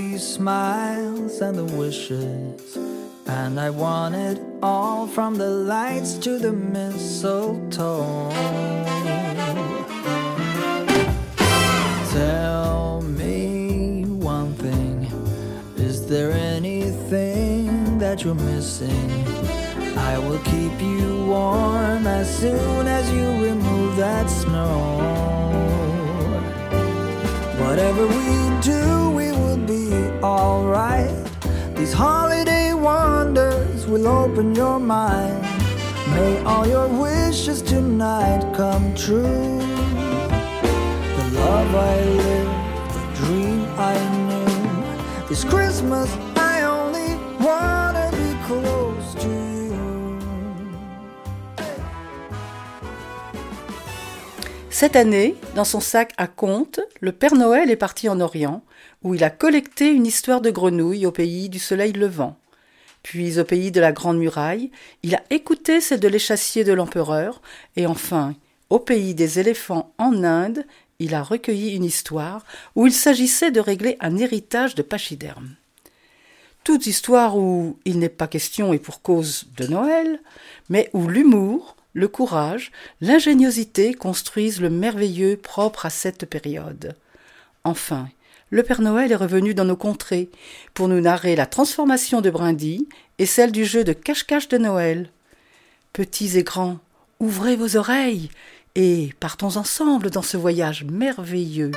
The smiles and the wishes. And I want it all from the lights to the mistletoe. Tell me one thing Is there anything that you're missing? I will keep you warm as soon as you remove that snow. Whatever we do, These holiday wonders will open your mind. May all your wishes tonight come true. The love I lived, the dream I knew. This Christmas, I only wanna be close to you. Cette année, dans son sac à contes, le Père Noël est parti en Orient, où il a collecté une histoire de grenouille au pays du soleil levant. Puis au pays de la Grande Muraille, il a écouté celle de l'échassier de l'empereur, et enfin, au pays des éléphants en Inde, il a recueilli une histoire où il s'agissait de régler un héritage de pachyderme. Toute histoire où il n'est pas question et pour cause de Noël, mais où l'humour, le courage, l'ingéniosité construisent le merveilleux propre à cette période. Enfin, le Père Noël est revenu dans nos contrées pour nous narrer la transformation de Brindille et celle du jeu de cache-cache de Noël. Petits et grands, ouvrez vos oreilles et partons ensemble dans ce voyage merveilleux.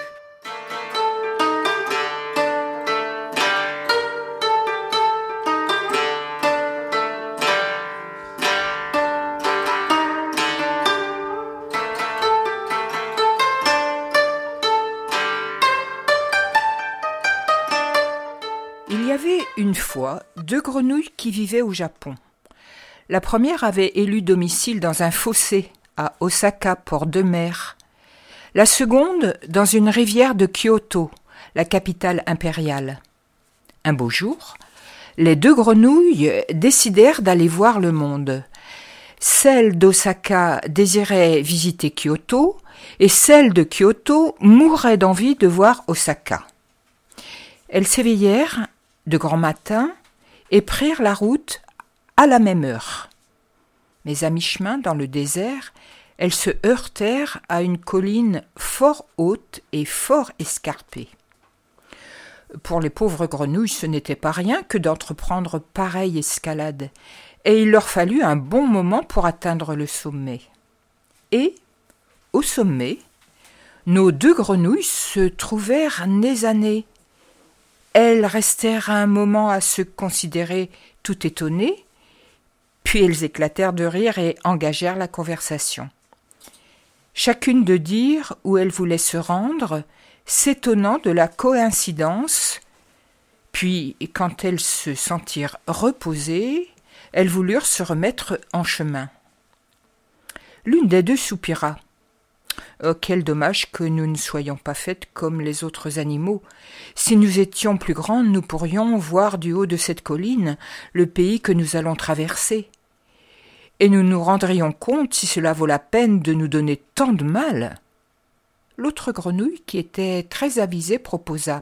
Deux grenouilles qui vivaient au Japon. La première avait élu domicile dans un fossé à Osaka, port de mer. La seconde dans une rivière de Kyoto, la capitale impériale. Un beau jour, les deux grenouilles décidèrent d'aller voir le monde. Celle d'Osaka désirait visiter Kyoto et celle de Kyoto mourait d'envie de voir Osaka. Elles s'éveillèrent de grand matin et prirent la route à la même heure. Mais à mi-chemin dans le désert, elles se heurtèrent à une colline fort haute et fort escarpée. Pour les pauvres grenouilles, ce n'était pas rien que d'entreprendre pareille escalade, et il leur fallut un bon moment pour atteindre le sommet. Et, au sommet, nos deux grenouilles se trouvèrent nez à nez. Elles restèrent un moment à se considérer tout étonnées, puis elles éclatèrent de rire et engagèrent la conversation. Chacune de dire où elle voulait se rendre, s'étonnant de la coïncidence, puis quand elles se sentirent reposées, elles voulurent se remettre en chemin. L'une des deux soupira. Oh, quel dommage que nous ne soyons pas faites comme les autres animaux. Si nous étions plus grandes, nous pourrions voir du haut de cette colline le pays que nous allons traverser. Et nous nous rendrions compte si cela vaut la peine de nous donner tant de mal. L'autre grenouille, qui était très avisée, proposa.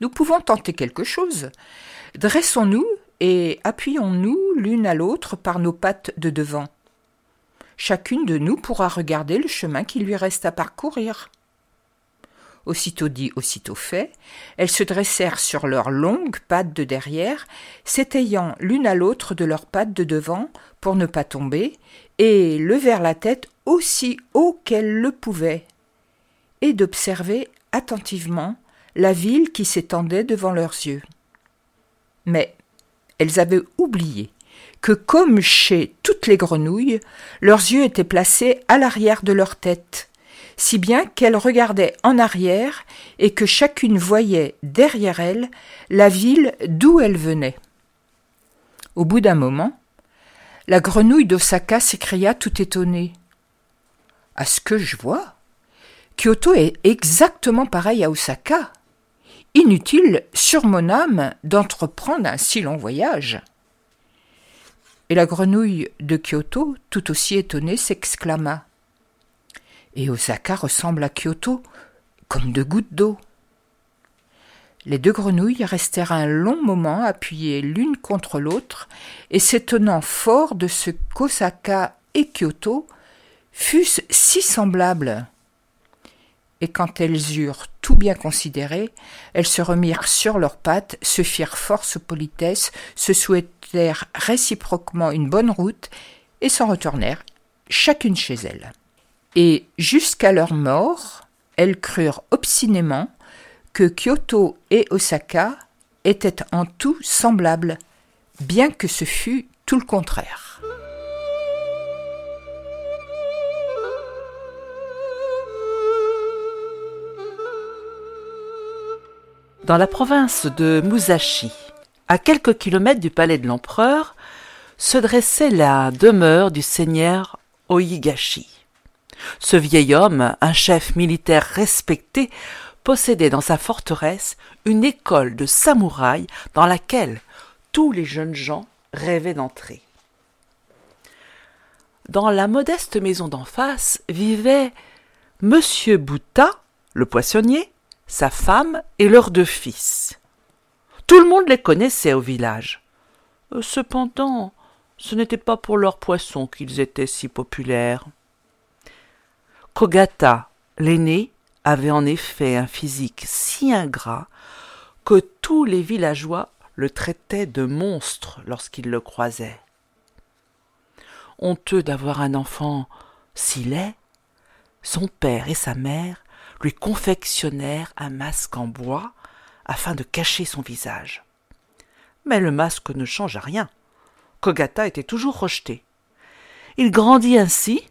Nous pouvons tenter quelque chose. Dressons-nous et appuyons-nous l'une à l'autre par nos pattes de devant. Chacune de nous pourra regarder le chemin qui lui reste à parcourir. Aussitôt dit, aussitôt fait, elles se dressèrent sur leurs longues pattes de derrière, s'étayant l'une à l'autre de leurs pattes de devant pour ne pas tomber, et levèrent la tête aussi haut qu'elles le pouvaient, et d'observer attentivement la ville qui s'étendait devant leurs yeux. Mais elles avaient oublié que, comme chez toutes les grenouilles, leurs yeux étaient placés à l'arrière de leur tête, si bien qu'elles regardaient en arrière et que chacune voyait derrière elle la ville d'où elle venait. Au bout d'un moment, la grenouille d'Osaka s'écria tout étonnée. À ce que je vois, Kyoto est exactement pareil à Osaka. Inutile, sur mon âme, d'entreprendre un si long voyage. Et la grenouille de Kyoto, tout aussi étonnée, s'exclama. Et Osaka ressemble à Kyoto comme de gouttes d'eau. Les deux grenouilles restèrent un long moment appuyées l'une contre l'autre et s'étonnant fort de ce qu'Osaka et Kyoto fussent si semblables. Et quand elles eurent tout bien considéré, elles se remirent sur leurs pattes, se firent force politesse, se réciproquement une bonne route et s'en retournèrent, chacune chez elle et jusqu'à leur mort, elles crurent obstinément que Kyoto et Osaka étaient en tout semblables, bien que ce fût tout le contraire. Dans la province de Musashi, à quelques kilomètres du palais de l'empereur, se dressait la demeure du seigneur Oigashi. Ce vieil homme, un chef militaire respecté, possédait dans sa forteresse une école de samouraïs dans laquelle tous les jeunes gens rêvaient d'entrer. Dans la modeste maison d'en face vivait Monsieur Bouta, le poissonnier, sa femme et leurs deux fils. Tout le monde les connaissait au village. Cependant, ce n'était pas pour leurs poissons qu'ils étaient si populaires. Kogata, l'aîné, avait en effet un physique si ingrat que tous les villageois le traitaient de monstre lorsqu'ils le croisaient. Honteux d'avoir un enfant si laid, son père et sa mère lui confectionnèrent un masque en bois afin de cacher son visage. Mais le masque ne changea rien. Kogata était toujours rejeté. Il grandit ainsi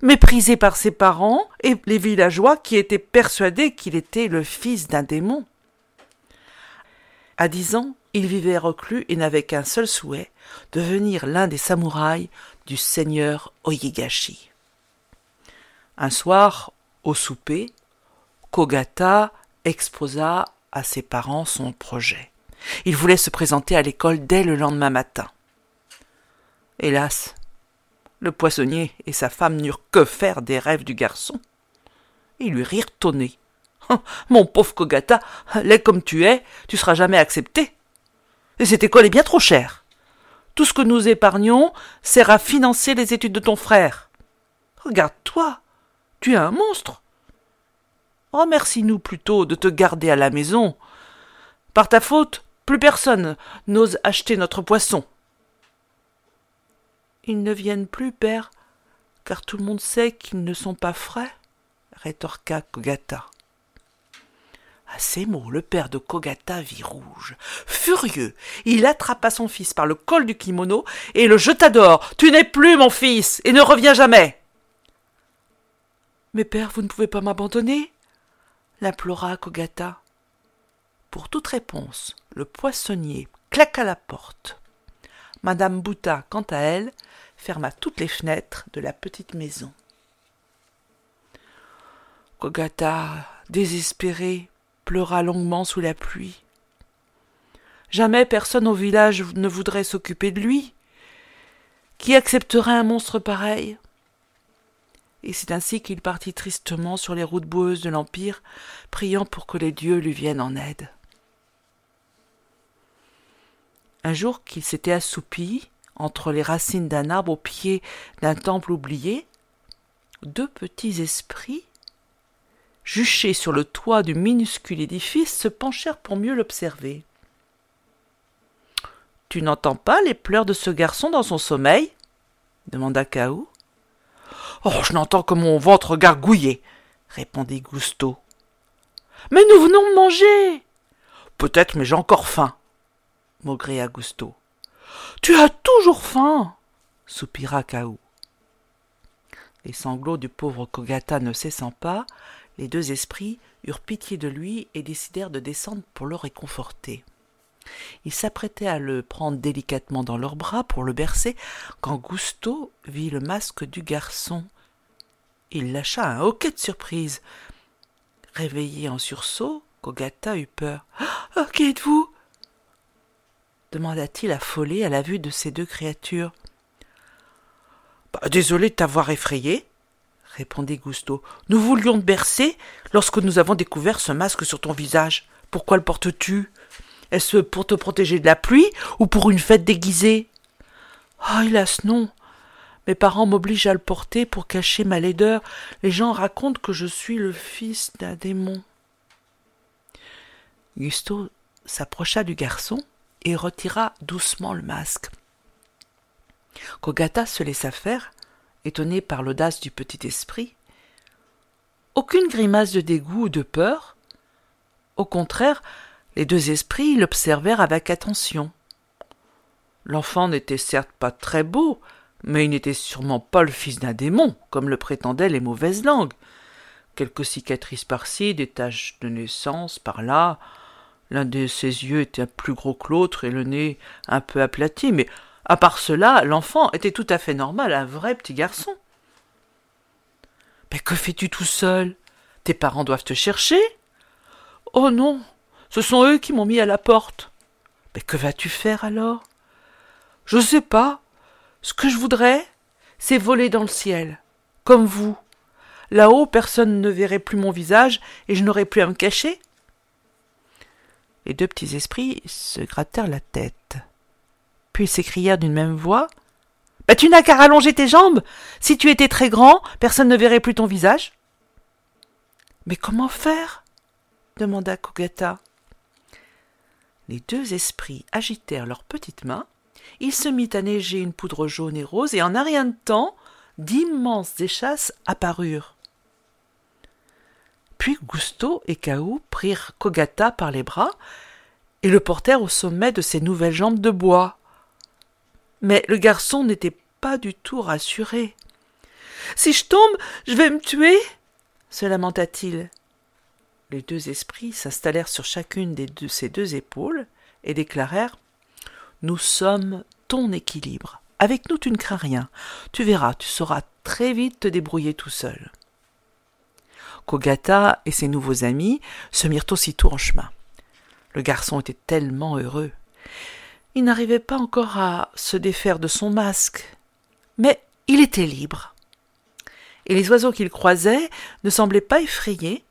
méprisé par ses parents et les villageois qui étaient persuadés qu'il était le fils d'un démon. À dix ans, il vivait reclus et n'avait qu'un seul souhait, devenir l'un des samouraïs du seigneur Oyegashi. Un soir, au souper, Kogata exposa ses parents son projet. Il voulait se présenter à l'école dès le lendemain matin. Hélas, le poissonnier et sa femme n'eurent que faire des rêves du garçon. Ils lui rirent au nez. Mon pauvre Kogata, laid comme tu es, tu seras jamais accepté. Et cette école est bien trop chère. Tout ce que nous épargnons sert à financer les études de ton frère. Regarde-toi, tu es un monstre. Remercie-nous plutôt de te garder à la maison. Par ta faute, plus personne n'ose acheter notre poisson. Ils ne viennent plus, père, car tout le monde sait qu'ils ne sont pas frais, rétorqua Kogata. À ces mots, le père de Kogata vit rouge. Furieux, il attrapa son fils par le col du kimono et le jeta dehors. Tu n'es plus mon fils et ne reviens jamais. Mais père, vous ne pouvez pas m'abandonner l'implora Kogata. Pour toute réponse, le poissonnier claqua la porte. Madame Bouta, quant à elle, ferma toutes les fenêtres de la petite maison. Kogata, désespéré, pleura longuement sous la pluie. Jamais personne au village ne voudrait s'occuper de lui. Qui accepterait un monstre pareil? Et c'est ainsi qu'il partit tristement sur les routes boueuses de l'Empire, priant pour que les dieux lui viennent en aide. Un jour qu'il s'était assoupi, entre les racines d'un arbre au pied d'un temple oublié, deux petits esprits juchés sur le toit du minuscule édifice, se penchèrent pour mieux l'observer. Tu n'entends pas les pleurs de ce garçon dans son sommeil? demanda Kaou. Oh, je n'entends que mon ventre gargouiller, répondit Gusto. Mais nous venons de manger. Peut-être, mais j'ai encore faim, maugréa Gusto. Tu as toujours faim, soupira Kaou. Les sanglots du pauvre Kogata ne cessant pas, les deux esprits eurent pitié de lui et décidèrent de descendre pour le réconforter. Ils s'apprêtaient à le prendre délicatement dans leurs bras pour le bercer, quand Gusto vit le masque du garçon. Il lâcha un hoquet de surprise. Réveillé en sursaut, Kogata eut peur. Oh, qui êtes-vous? demanda-t-il affolé à la vue de ces deux créatures. Bah, désolé de t'avoir effrayé, répondit Gusto. Nous voulions te bercer lorsque nous avons découvert ce masque sur ton visage. Pourquoi le portes-tu? Est-ce pour te protéger de la pluie ou pour une fête déguisée? Ah, hélas, non. Mes parents m'obligent à le porter pour cacher ma laideur. Les gens racontent que je suis le fils d'un démon. Gusto s'approcha du garçon et retira doucement le masque. Kogata se laissa faire, étonné par l'audace du petit esprit. Aucune grimace de dégoût ou de peur. Au contraire, les deux esprits l'observèrent avec attention. L'enfant n'était certes pas très beau, mais il n'était sûrement pas le fils d'un démon, comme le prétendaient les mauvaises langues. Quelques cicatrices par-ci, des taches de naissance par-là. L'un de ses yeux était plus gros que l'autre et le nez un peu aplati, mais à part cela, l'enfant était tout à fait normal, un vrai petit garçon. Mais que fais-tu tout seul? Tes parents doivent te chercher Oh non, ce sont eux qui m'ont mis à la porte. Mais que vas-tu faire alors? Je sais pas. Ce que je voudrais, c'est voler dans le ciel, comme vous. Là-haut, personne ne verrait plus mon visage et je n'aurais plus à me cacher. Les deux petits esprits se grattèrent la tête puis s'écrièrent d'une même voix. Bah, tu n'as qu'à rallonger tes jambes. Si tu étais très grand, personne ne verrait plus ton visage. Mais comment faire? demanda Kogata. Les deux esprits agitèrent leurs petites mains. Il se mit à neiger une poudre jaune et rose, et en un rien de temps, d'immenses échasses apparurent. Puis Gusto et Kaou prirent Kogata par les bras et le portèrent au sommet de ses nouvelles jambes de bois. Mais le garçon n'était pas du tout rassuré. Si je tombe, je vais me tuer se lamenta-t-il. Les deux esprits s'installèrent sur chacune de ses deux épaules et déclarèrent Nous sommes ton équilibre. Avec nous, tu ne crains rien. Tu verras, tu sauras très vite te débrouiller tout seul. Kogata et ses nouveaux amis se mirent aussitôt en chemin. Le garçon était tellement heureux. Il n'arrivait pas encore à se défaire de son masque, mais il était libre. Et les oiseaux qu'il croisait ne semblaient pas effrayés.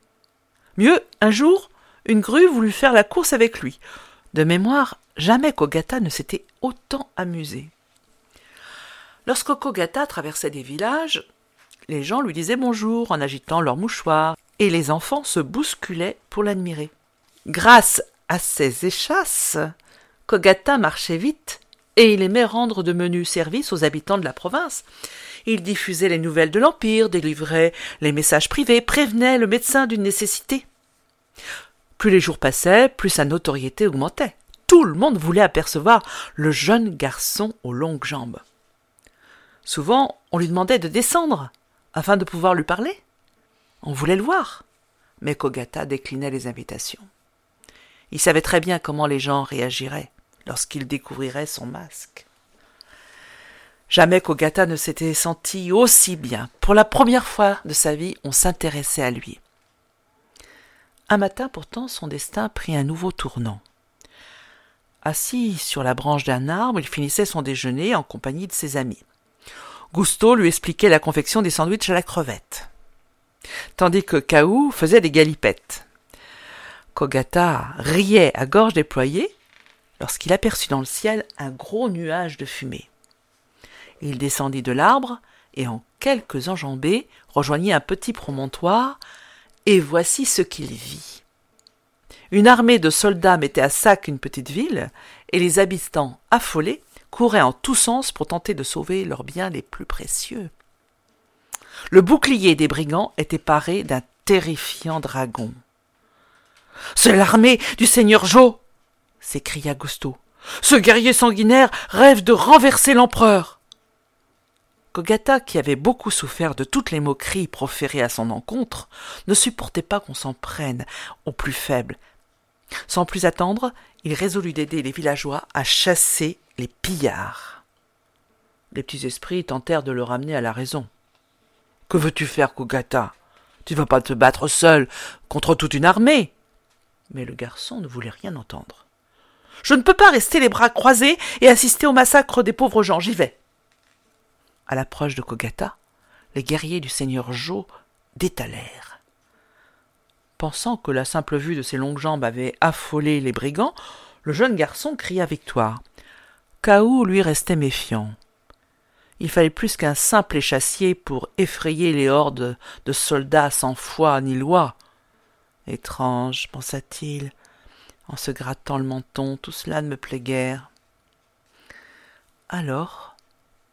Mieux, un jour, une grue voulut faire la course avec lui. De mémoire, jamais Kogata ne s'était autant amusé. Lorsque Kogata traversait des villages, les gens lui disaient bonjour en agitant leurs mouchoirs, et les enfants se bousculaient pour l'admirer. Grâce à ces échasses, Kogata marchait vite, et il aimait rendre de menus services aux habitants de la province. Il diffusait les nouvelles de l'Empire, délivrait les messages privés, prévenait le médecin d'une nécessité. Plus les jours passaient, plus sa notoriété augmentait. Tout le monde voulait apercevoir le jeune garçon aux longues jambes. Souvent, on lui demandait de descendre, afin de pouvoir lui parler. On voulait le voir, mais Kogata déclinait les invitations. Il savait très bien comment les gens réagiraient lorsqu'il découvrirait son masque. Jamais Kogata ne s'était senti aussi bien. Pour la première fois de sa vie, on s'intéressait à lui. Un matin pourtant, son destin prit un nouveau tournant. Assis sur la branche d'un arbre, il finissait son déjeuner en compagnie de ses amis. Gusto lui expliquait la confection des sandwichs à la crevette, tandis que Kaou faisait des galipettes. Kogata riait à gorge déployée lorsqu'il aperçut dans le ciel un gros nuage de fumée. Il descendit de l'arbre et en quelques enjambées rejoignit un petit promontoire Et voici ce qu'il vit. Une armée de soldats mettait à sac une petite ville, et les habitants, affolés, couraient en tous sens pour tenter de sauver leurs biens les plus précieux. Le bouclier des brigands était paré d'un terrifiant dragon. C'est l'armée du seigneur Joe s'écria Gusto. Ce guerrier sanguinaire rêve de renverser l'empereur. Kogata, qui avait beaucoup souffert de toutes les moqueries proférées à son encontre, ne supportait pas qu'on s'en prenne aux plus faibles. Sans plus attendre, il résolut d'aider les villageois à chasser les pillards. Les petits esprits tentèrent de le ramener à la raison. Que veux-tu faire, Kogata? Tu vas pas te battre seul contre toute une armée. Mais le garçon ne voulait rien entendre. Je ne peux pas rester les bras croisés et assister au massacre des pauvres gens, j'y vais. À l'approche de Kogata, les guerriers du seigneur Jo détalèrent. Pensant que la simple vue de ses longues jambes avait affolé les brigands, le jeune garçon cria victoire. Kaou lui restait méfiant. Il fallait plus qu'un simple échassier pour effrayer les hordes de soldats sans foi ni loi. Étrange, pensa-t-il, en se grattant le menton, tout cela ne me plaît guère. Alors,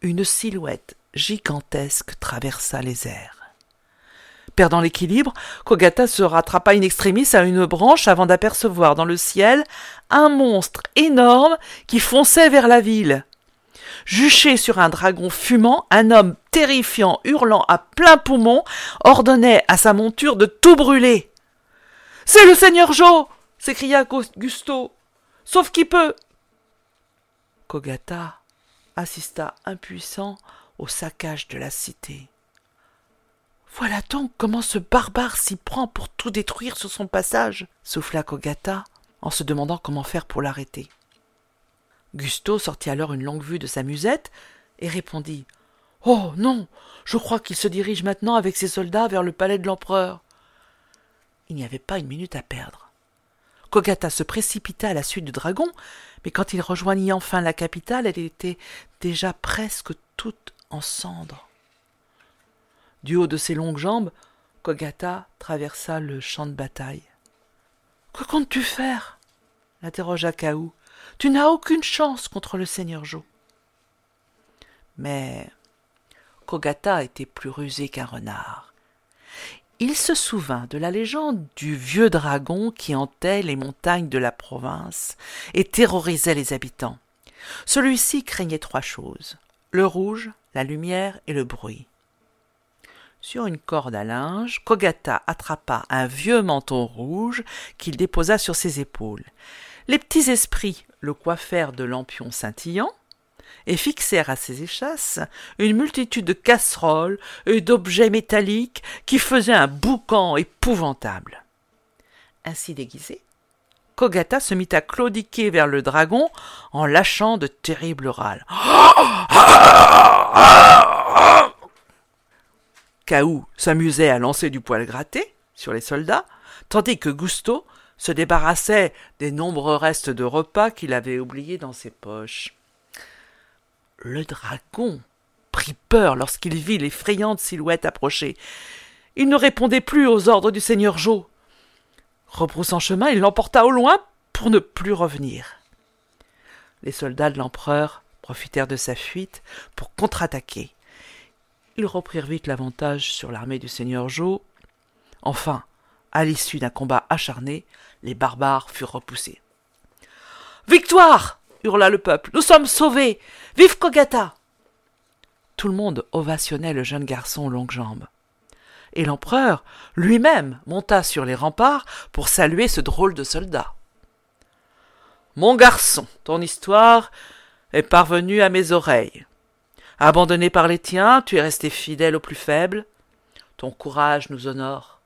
une silhouette gigantesque traversa les airs. Perdant l'équilibre, Kogata se rattrapa in extremis à une branche avant d'apercevoir dans le ciel un monstre énorme qui fonçait vers la ville. Juché sur un dragon fumant, un homme terrifiant hurlant à plein poumon ordonnait à sa monture de tout brûler. C'est le seigneur Joe s'écria Gusto. Sauf qui peut. Kogata assista impuissant au saccage de la cité. Voilà donc comment ce barbare s'y prend pour tout détruire sur son passage, souffla Kogata, en se demandant comment faire pour l'arrêter. Gusto sortit alors une longue vue de sa musette et répondit Oh non, je crois qu'il se dirige maintenant avec ses soldats vers le palais de l'empereur. Il n'y avait pas une minute à perdre. Kogata se précipita à la suite du dragon, mais quand il rejoignit enfin la capitale, elle était déjà presque toute en cendres. Du haut de ses longues jambes, Kogata traversa le champ de bataille. Que comptes-tu faire? l'interrogea Kaou. Tu n'as aucune chance contre le seigneur Jo. Mais Kogata était plus rusé qu'un renard il se souvint de la légende du vieux dragon qui hantait les montagnes de la province et terrorisait les habitants. Celui-ci craignait trois choses le rouge, la lumière et le bruit. Sur une corde à linge, Kogata attrapa un vieux manteau rouge qu'il déposa sur ses épaules. Les petits esprits le coiffèrent de lampions scintillants, et fixèrent à ses échasses une multitude de casseroles et d'objets métalliques qui faisaient un boucan épouvantable. Ainsi déguisé, Kogata se mit à claudiquer vers le dragon en lâchant de terribles râles. Kaou s'amusait à lancer du poil gratté sur les soldats, tandis que Gusto se débarrassait des nombreux restes de repas qu'il avait oubliés dans ses poches. Le dragon prit peur lorsqu'il vit l'effrayante silhouette approcher. Il ne répondait plus aux ordres du seigneur Jo. Rebroussant chemin, il l'emporta au loin pour ne plus revenir. Les soldats de l'empereur profitèrent de sa fuite pour contre-attaquer. Ils reprirent vite l'avantage sur l'armée du seigneur Jo. Enfin, à l'issue d'un combat acharné, les barbares furent repoussés. Victoire hurla le peuple. Nous sommes sauvés. Vive Kogata. Tout le monde ovationnait le jeune garçon aux longues jambes. Et l'empereur lui-même monta sur les remparts pour saluer ce drôle de soldat. Mon garçon, ton histoire est parvenue à mes oreilles. Abandonné par les tiens, tu es resté fidèle aux plus faibles. Ton courage nous honore.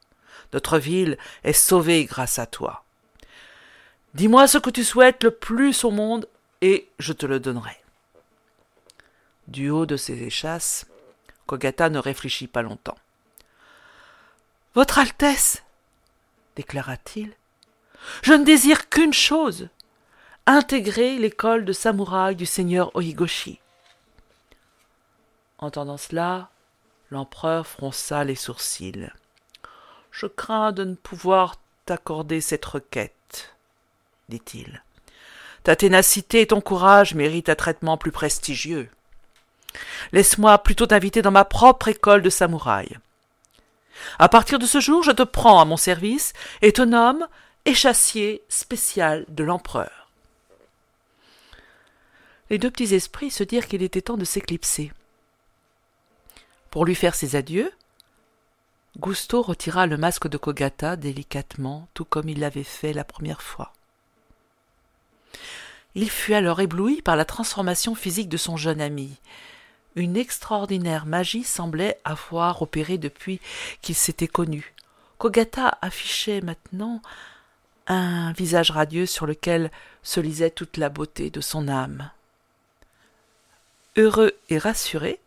Notre ville est sauvée grâce à toi. Dis-moi ce que tu souhaites le plus au monde et je te le donnerai. Du haut de ses échasses, Kogata ne réfléchit pas longtemps. Votre Altesse, déclara-t-il, je ne désire qu'une chose intégrer l'école de samouraï du seigneur Ohigoshi. Entendant cela, l'empereur fronça les sourcils. Je crains de ne pouvoir t'accorder cette requête, dit-il. Ta ténacité et ton courage méritent un traitement plus prestigieux. Laisse-moi plutôt t'inviter dans ma propre école de samouraï. À partir de ce jour, je te prends à mon service et te nomme échassier spécial de l'empereur. Les deux petits esprits se dirent qu'il était temps de s'éclipser. Pour lui faire ses adieux, Gusto retira le masque de Kogata délicatement, tout comme il l'avait fait la première fois. Il fut alors ébloui par la transformation physique de son jeune ami. Une extraordinaire magie semblait avoir opéré depuis qu'ils s'étaient connus. Kogata affichait maintenant un visage radieux sur lequel se lisait toute la beauté de son âme. Heureux et rassurés,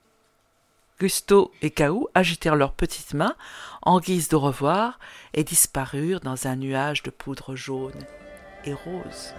Gusto et Kaou agitèrent leurs petites mains en guise de revoir et disparurent dans un nuage de poudre jaune et rose.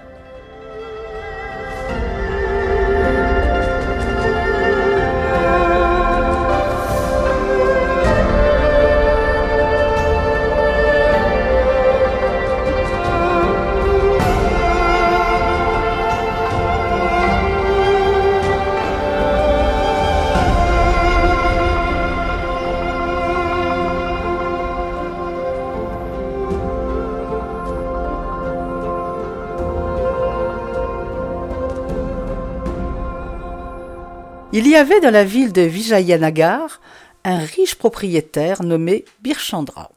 Y avait dans la ville de Vijayanagar un riche propriétaire nommé Birchandra.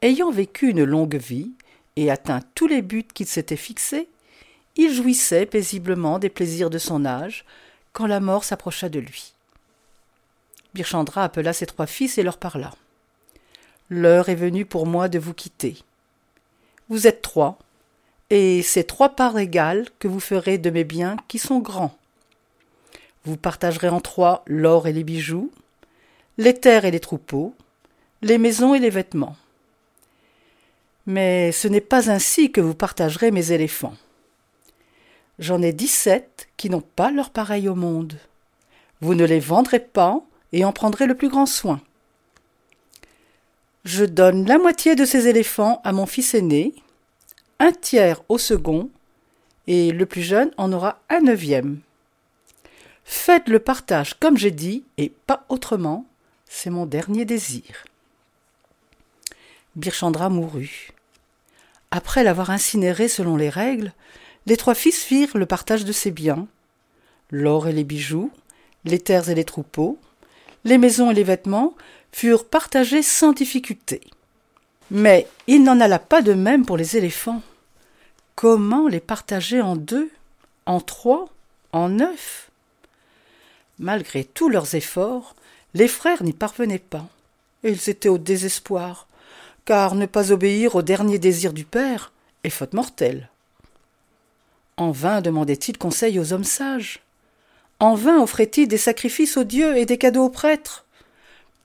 Ayant vécu une longue vie et atteint tous les buts qu'il s'était fixés, il jouissait paisiblement des plaisirs de son âge quand la mort s'approcha de lui. Birchandra appela ses trois fils et leur parla. L'heure est venue pour moi de vous quitter. Vous êtes trois, et c'est trois parts égales que vous ferez de mes biens qui sont grands. Vous partagerez en trois l'or et les bijoux, les terres et les troupeaux, les maisons et les vêtements. Mais ce n'est pas ainsi que vous partagerez mes éléphants. J'en ai dix-sept qui n'ont pas leur pareil au monde. Vous ne les vendrez pas et en prendrez le plus grand soin. Je donne la moitié de ces éléphants à mon fils aîné, un tiers au second, et le plus jeune en aura un neuvième. Faites le partage comme j'ai dit, et pas autrement, c'est mon dernier désir. Birchandra mourut. Après l'avoir incinéré selon les règles, les trois fils firent le partage de ses biens l'or et les bijoux, les terres et les troupeaux, les maisons et les vêtements furent partagés sans difficulté. Mais il n'en alla pas de même pour les éléphants. Comment les partager en deux, en trois, en neuf? Malgré tous leurs efforts, les frères n'y parvenaient pas. Et ils étaient au désespoir, car ne pas obéir au dernier désir du père est faute mortelle. En vain demandaient-ils conseil aux hommes sages. En vain offraient-ils des sacrifices aux dieux et des cadeaux aux prêtres.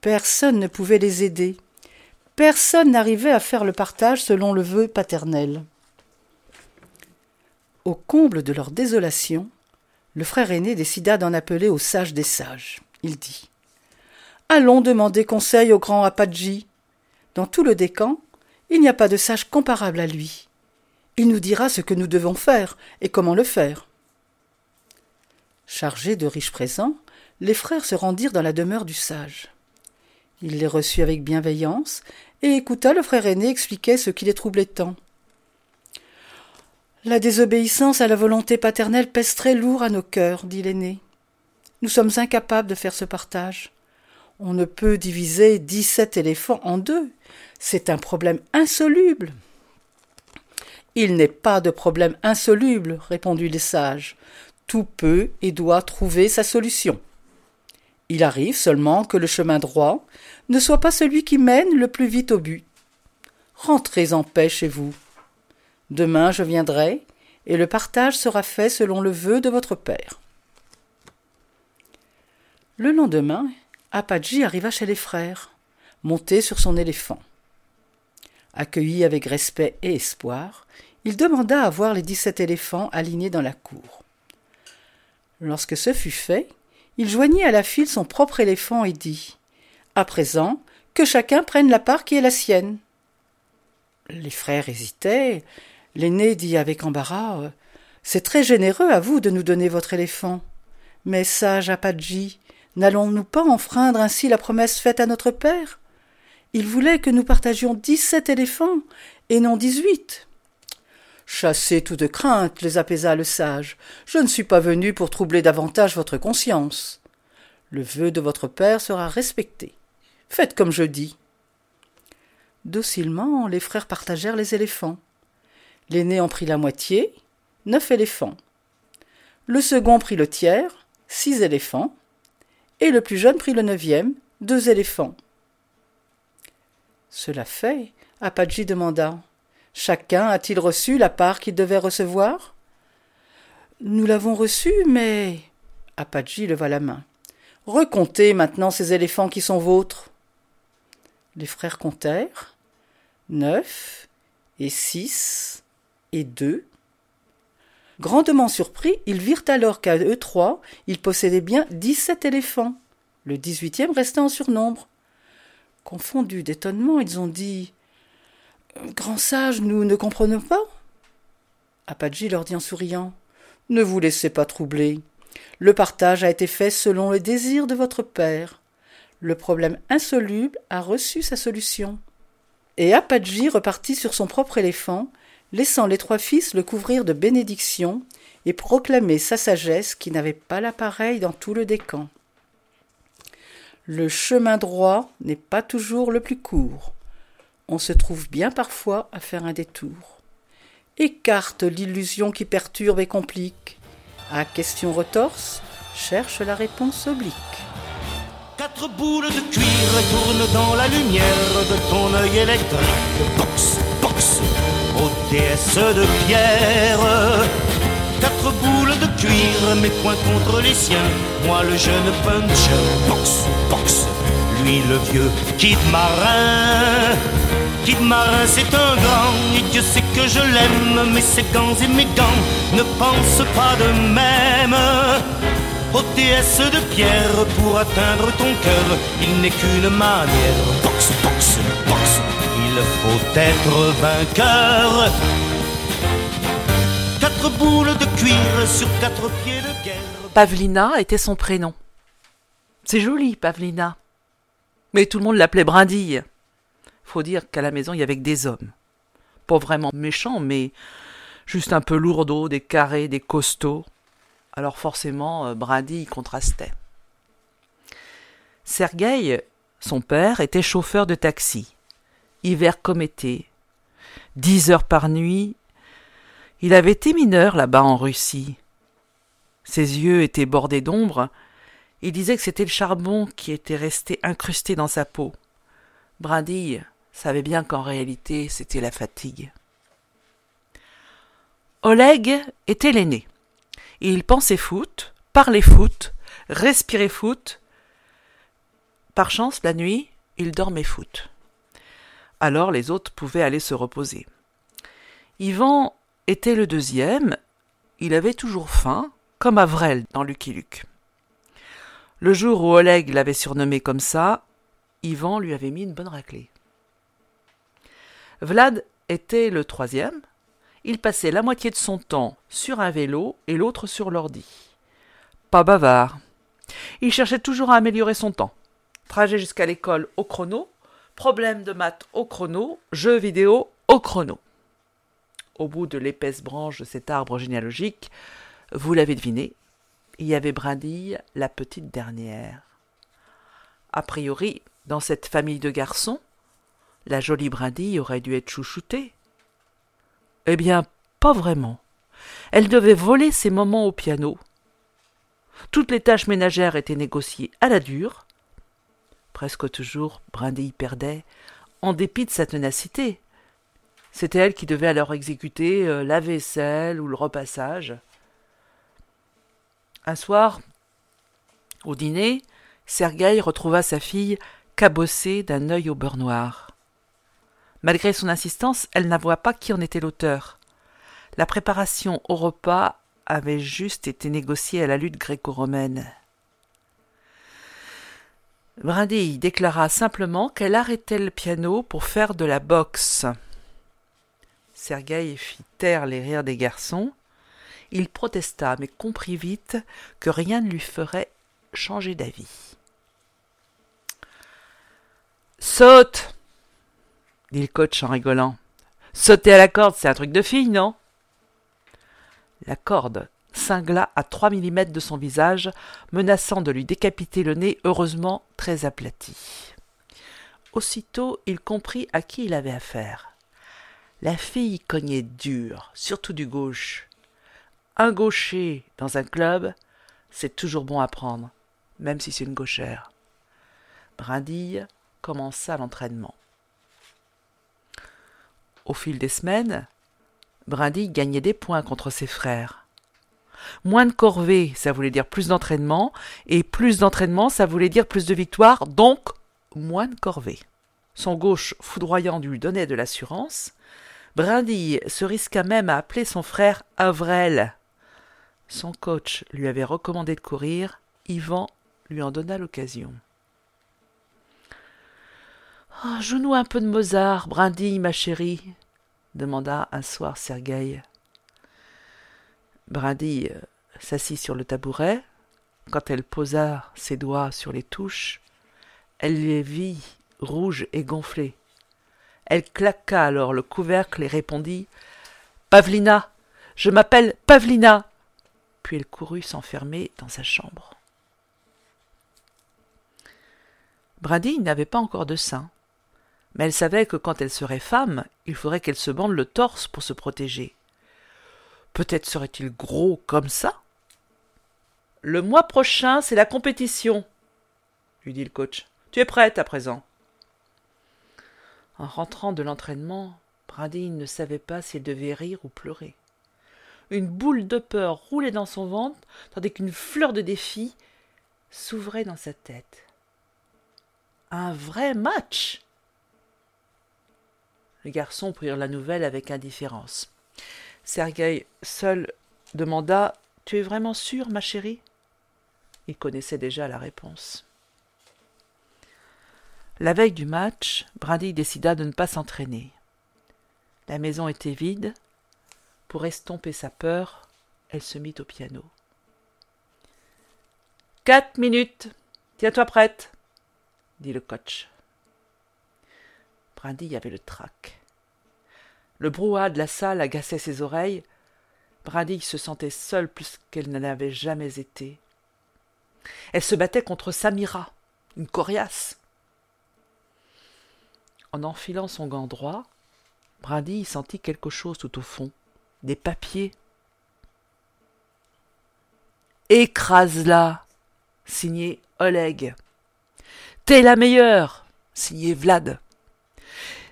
Personne ne pouvait les aider. Personne n'arrivait à faire le partage selon le vœu paternel. Au comble de leur désolation, le frère aîné décida d'en appeler au sage des sages. Il dit Allons demander conseil au grand Apaji. Dans tout le décan, il n'y a pas de sage comparable à lui. Il nous dira ce que nous devons faire et comment le faire. Chargés de riches présents, les frères se rendirent dans la demeure du sage. Il les reçut avec bienveillance et écouta le frère aîné expliquer ce qui les troublait tant. La désobéissance à la volonté paternelle pèse très lourd à nos cœurs, dit l'aîné. Nous sommes incapables de faire ce partage. On ne peut diviser dix-sept éléphants en deux. C'est un problème insoluble. Il n'est pas de problème insoluble, répondit le sage. Tout peut et doit trouver sa solution. Il arrive seulement que le chemin droit ne soit pas celui qui mène le plus vite au but. Rentrez en paix chez vous. Demain je viendrai, et le partage sera fait selon le vœu de votre père. Le lendemain, Apaji arriva chez les frères, monté sur son éléphant. Accueilli avec respect et espoir, il demanda à voir les dix-sept éléphants alignés dans la cour. Lorsque ce fut fait, il joignit à la file son propre éléphant et dit À présent, que chacun prenne la part qui est la sienne. Les frères hésitaient. L'aîné dit avec embarras euh, C'est très généreux à vous de nous donner votre éléphant. Mais sage Apadji, n'allons-nous pas enfreindre ainsi la promesse faite à notre père? Il voulait que nous partagions dix-sept éléphants et non dix-huit. Chassez toute crainte, les apaisa le sage. Je ne suis pas venu pour troubler davantage votre conscience. Le vœu de votre père sera respecté. Faites comme je dis. Docilement, les frères partagèrent les éléphants. L'aîné en prit la moitié, neuf éléphants. Le second prit le tiers, six éléphants. Et le plus jeune prit le neuvième, deux éléphants. Cela fait, Apadji demanda Chacun a-t-il reçu la part qu'il devait recevoir? Nous l'avons reçu, mais. Apadji leva la main. Recomptez maintenant ces éléphants qui sont vôtres. Les frères comptèrent neuf et six et deux. Grandement surpris, ils virent alors qu'à eux trois, ils possédaient bien dix-sept éléphants, le dix-huitième restant en surnombre. Confondus d'étonnement, ils ont dit Grand sage, nous ne comprenons pas. Apadji leur dit en souriant Ne vous laissez pas troubler. Le partage a été fait selon le désir de votre père. Le problème insoluble a reçu sa solution. Et Apadji repartit sur son propre éléphant, laissant les trois fils le couvrir de bénédictions et proclamer sa sagesse qui n'avait pas l'appareil dans tout le décan. Le chemin droit n'est pas toujours le plus court. On se trouve bien parfois à faire un détour. Écarte l'illusion qui perturbe et complique. À question retorse, cherche la réponse oblique. Quatre boules de cuir tournent dans la lumière de ton œil électrique. Déesse de pierre. Quatre boules de cuir, mes poings contre les siens. Moi le jeune puncher. Box, box, lui le vieux kid marin. Kid marin, c'est un grand, et Dieu sait que je l'aime. Mais ses gants et mes gants ne pensent pas de même. Ô de pierre, pour atteindre ton cœur, il n'est qu'une manière. Box, box, box, il faut être vainqueur. Quatre boules de cuir sur quatre pieds de guerre. Pavlina était son prénom. C'est joli, Pavlina. Mais tout le monde l'appelait Brindille. Faut dire qu'à la maison, il y avait que des hommes. Pas vraiment méchants, mais juste un peu lourdeaux, des carrés, des costauds. Alors forcément, euh, Brindille contrastait. Sergueï, son père, était chauffeur de taxi, hiver comme été. Dix heures par nuit. Il avait été mineur là-bas en Russie. Ses yeux étaient bordés d'ombre. Il disait que c'était le charbon qui était resté incrusté dans sa peau. Brindille savait bien qu'en réalité c'était la fatigue. Oleg était l'aîné. Il pensait foot, parlait foot, respirait foot. Par chance, la nuit, il dormait foot. Alors les autres pouvaient aller se reposer. Yvan était le deuxième. Il avait toujours faim, comme Avrel dans Lucky Luke. Le jour où Oleg l'avait surnommé comme ça, Yvan lui avait mis une bonne raclée. Vlad était le troisième. Il passait la moitié de son temps sur un vélo et l'autre sur l'ordi. Pas bavard. Il cherchait toujours à améliorer son temps. Trajet jusqu'à l'école au chrono, problème de maths au chrono, jeux vidéo au chrono. Au bout de l'épaisse branche de cet arbre généalogique, vous l'avez deviné, il y avait Brindille, la petite dernière. A priori, dans cette famille de garçons, la jolie Brindille aurait dû être chouchoutée. Eh bien, pas vraiment. Elle devait voler ses moments au piano. Toutes les tâches ménagères étaient négociées à la dure. Presque toujours, Brindille perdait, en dépit de sa ténacité. C'était elle qui devait alors exécuter euh, la vaisselle ou le repassage. Un soir, au dîner, Sergueï retrouva sa fille cabossée d'un œil au beurre noir. Malgré son insistance, elle n'avoua pas qui en était l'auteur. La préparation au repas avait juste été négociée à la lutte gréco-romaine. Brindille déclara simplement qu'elle arrêtait le piano pour faire de la boxe. Sergueï fit taire les rires des garçons. Il protesta, mais comprit vite que rien ne lui ferait changer d'avis. Saute dit le coach en rigolant. Sauter à la corde, c'est un truc de fille, non? La corde cingla à trois millimètres de son visage, menaçant de lui décapiter le nez, heureusement très aplati. Aussitôt il comprit à qui il avait affaire. La fille cognait dur, surtout du gauche. Un gaucher dans un club, c'est toujours bon à prendre, même si c'est une gauchère. Brindille commença l'entraînement. Au fil des semaines, Brindille gagnait des points contre ses frères. Moins de corvées, ça voulait dire plus d'entraînement, et plus d'entraînement, ça voulait dire plus de victoires, donc moins de corvées. Son gauche foudroyant lui donnait de l'assurance. Brindille se risqua même à appeler son frère Avrel. Son coach lui avait recommandé de courir, Yvan lui en donna l'occasion. Oh, joue-nous un peu de Mozart, Brindille, ma chérie, demanda un soir Sergueï. Brindille euh, s'assit sur le tabouret. Quand elle posa ses doigts sur les touches, elle les vit rouges et gonflées. Elle claqua alors le couvercle et répondit Pavlina, je m'appelle Pavlina. Puis elle courut s'enfermer dans sa chambre. Brindille n'avait pas encore de sein, mais elle savait que quand elle serait femme, il faudrait qu'elle se bande le torse pour se protéger. Peut-être serait-il gros comme ça? Le mois prochain, c'est la compétition, lui dit le coach. Tu es prête à présent? En rentrant de l'entraînement, Brindille ne savait pas s'il devait rire ou pleurer. Une boule de peur roulait dans son ventre, tandis qu'une fleur de défi s'ouvrait dans sa tête. Un vrai match Les garçons prirent la nouvelle avec indifférence. Sergueï seul demanda Tu es vraiment sûre, ma chérie? Il connaissait déjà la réponse. La veille du match, Brindille décida de ne pas s'entraîner. La maison était vide. Pour estomper sa peur, elle se mit au piano. Quatre minutes. Tiens-toi prête, dit le coach. Brindille avait le trac. Le brouhaha de la salle agaçait ses oreilles. Brindille se sentait seule plus qu'elle ne l'avait jamais été. Elle se battait contre Samira, une coriace. En enfilant son gant droit, Brindille sentit quelque chose tout au fond, des papiers. Écrase-la, signé Oleg. T'es la meilleure, signé Vlad.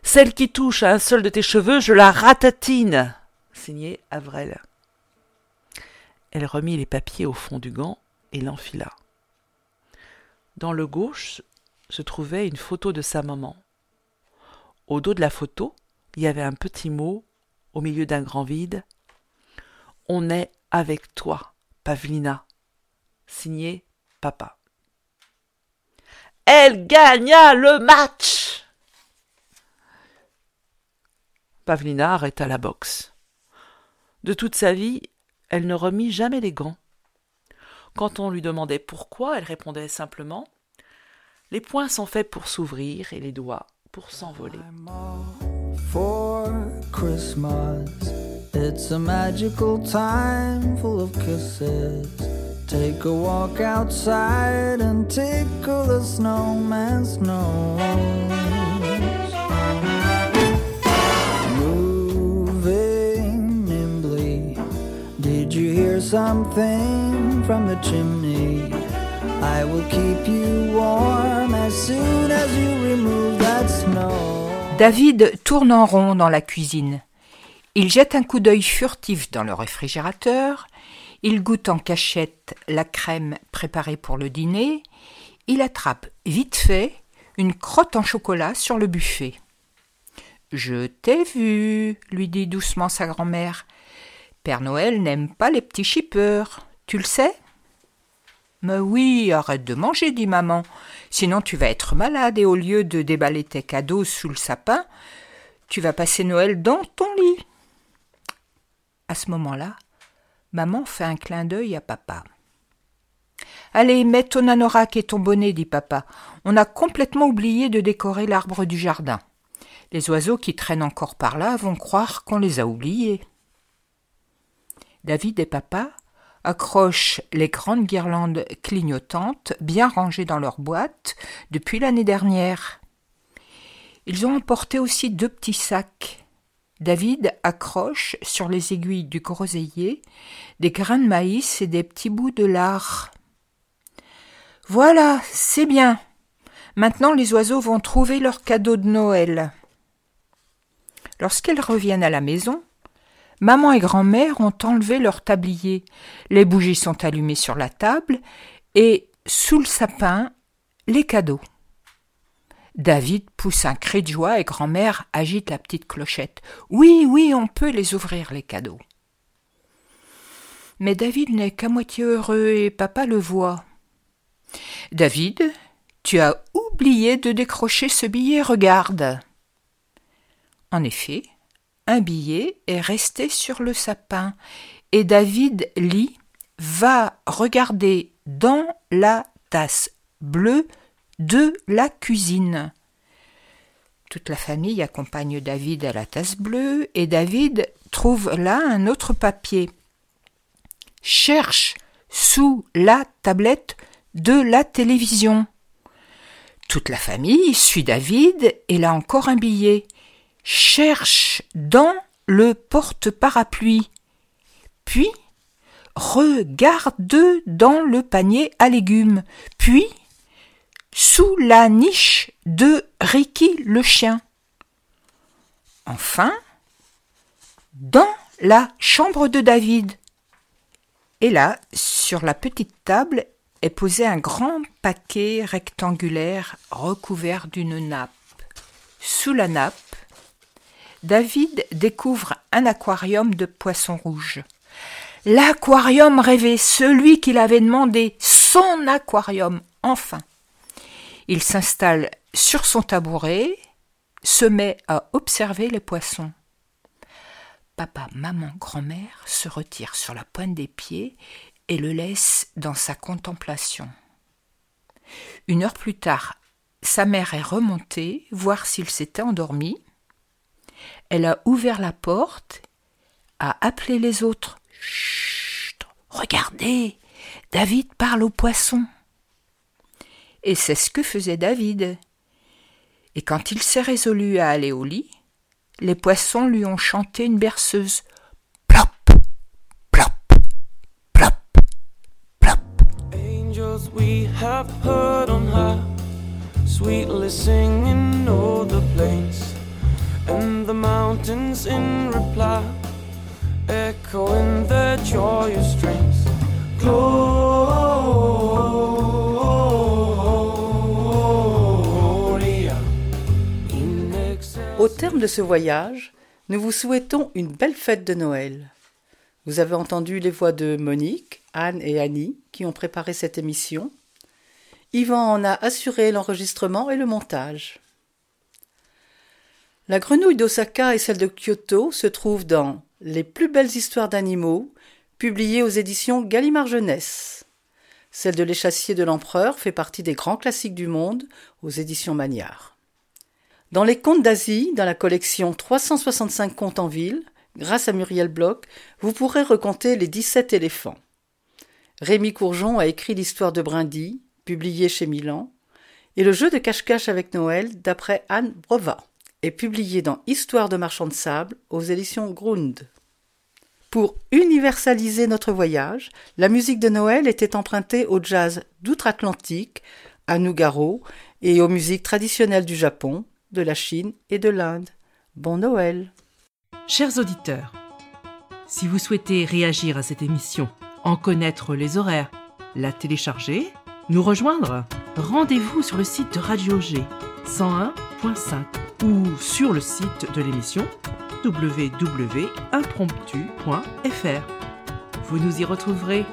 Celle qui touche à un seul de tes cheveux, je la ratatine. Signé Avrel. Elle remit les papiers au fond du gant et l'enfila. Dans le gauche se trouvait une photo de sa maman. Au dos de la photo, il y avait un petit mot au milieu d'un grand vide. On est avec toi, Pavlina. Signé Papa. Elle gagna le match! Pavlina arrêta la boxe. De toute sa vie, elle ne remit jamais les gants. Quand on lui demandait pourquoi, elle répondait simplement Les poings sont faits pour s'ouvrir et les doigts pour s'envoler. It's a magical time full of kisses. Take a walk outside and tickle the snowman's nose. Something from the chimney? I will keep you warm as soon as you remove that snow. David tourne en rond dans la cuisine. Il jette un coup d'œil furtif dans le réfrigérateur. Il goûte en cachette la crème préparée pour le dîner. Il attrape vite fait une crotte en chocolat sur le buffet. Je t'ai vu, lui dit doucement sa grand-mère. Père Noël n'aime pas les petits chippeurs, tu le sais? Mais oui, arrête de manger, dit maman. Sinon tu vas être malade et au lieu de déballer tes cadeaux sous le sapin, tu vas passer Noël dans ton lit. À ce moment-là, maman fait un clin d'œil à papa. Allez, mets ton anorak et ton bonnet, dit papa. On a complètement oublié de décorer l'arbre du jardin. Les oiseaux qui traînent encore par là vont croire qu'on les a oubliés. David et papa accrochent les grandes guirlandes clignotantes bien rangées dans leur boîte depuis l'année dernière. Ils ont emporté aussi deux petits sacs. David accroche sur les aiguilles du groseillier des grains de maïs et des petits bouts de lard. Voilà, c'est bien. Maintenant les oiseaux vont trouver leur cadeau de Noël. Lorsqu'elles reviennent à la maison, maman et grand-mère ont enlevé leur tablier, les bougies sont allumées sur la table, et sous le sapin, les cadeaux. David pousse un cri de joie et grand-mère agite la petite clochette. Oui, oui, on peut les ouvrir, les cadeaux. Mais David n'est qu'à moitié heureux et papa le voit. David, tu as oublié de décrocher ce billet, regarde. En effet, un billet est resté sur le sapin, et David lit Va regarder dans la tasse bleue de la cuisine. Toute la famille accompagne David à la tasse bleue, et David trouve là un autre papier. Cherche sous la tablette de la télévision. Toute la famille suit David et là encore un billet. Cherche dans le porte-parapluie. Puis regarde dans le panier à légumes. Puis sous la niche de Ricky le chien. Enfin, dans la chambre de David. Et là, sur la petite table, est posé un grand paquet rectangulaire recouvert d'une nappe. Sous la nappe, David découvre un aquarium de poissons rouges. L'aquarium rêvé, celui qu'il avait demandé, son aquarium, enfin. Il s'installe sur son tabouret, se met à observer les poissons. Papa, maman, grand-mère se retirent sur la pointe des pieds et le laisse dans sa contemplation. Une heure plus tard, sa mère est remontée voir s'il s'était endormi. Elle a ouvert la porte, a appelé les autres. Chut, regardez, David parle aux poissons. Et c'est ce que faisait David. Et quand il s'est résolu à aller au lit, les poissons lui ont chanté une berceuse. we have heard on high, sweetly singing o'er the plains and the mountains in reply, their joyous. Au terme de ce voyage, nous vous souhaitons une belle fête de Noël. Vous avez entendu les voix de Monique, Anne et Annie qui ont préparé cette émission. Yvan en a assuré l'enregistrement et le montage. La grenouille d'Osaka et celle de Kyoto se trouvent dans Les plus belles histoires d'animaux, publiées aux éditions Gallimard Jeunesse. Celle de l'échassier de l'empereur fait partie des grands classiques du monde aux éditions Magnard. Dans les contes d'Asie, dans la collection 365 contes en ville, grâce à Muriel Bloch, vous pourrez recompter les 17 éléphants. Rémi Courgeon a écrit l'histoire de Brindy, publiée chez Milan, et le jeu de cache-cache avec Noël, d'après Anne Brova, est publié dans Histoire de marchand de sable aux éditions Grund. Pour universaliser notre voyage, la musique de Noël était empruntée au jazz d'outre-Atlantique, à Nougaro, et aux musiques traditionnelles du Japon, de la Chine et de l'Inde. Bon Noël! Chers auditeurs, si vous souhaitez réagir à cette émission, en connaître les horaires, la télécharger, nous rejoindre, rendez-vous sur le site de Radio G 101.5 ou sur le site de l'émission www.impromptu.fr. Vous nous y retrouverez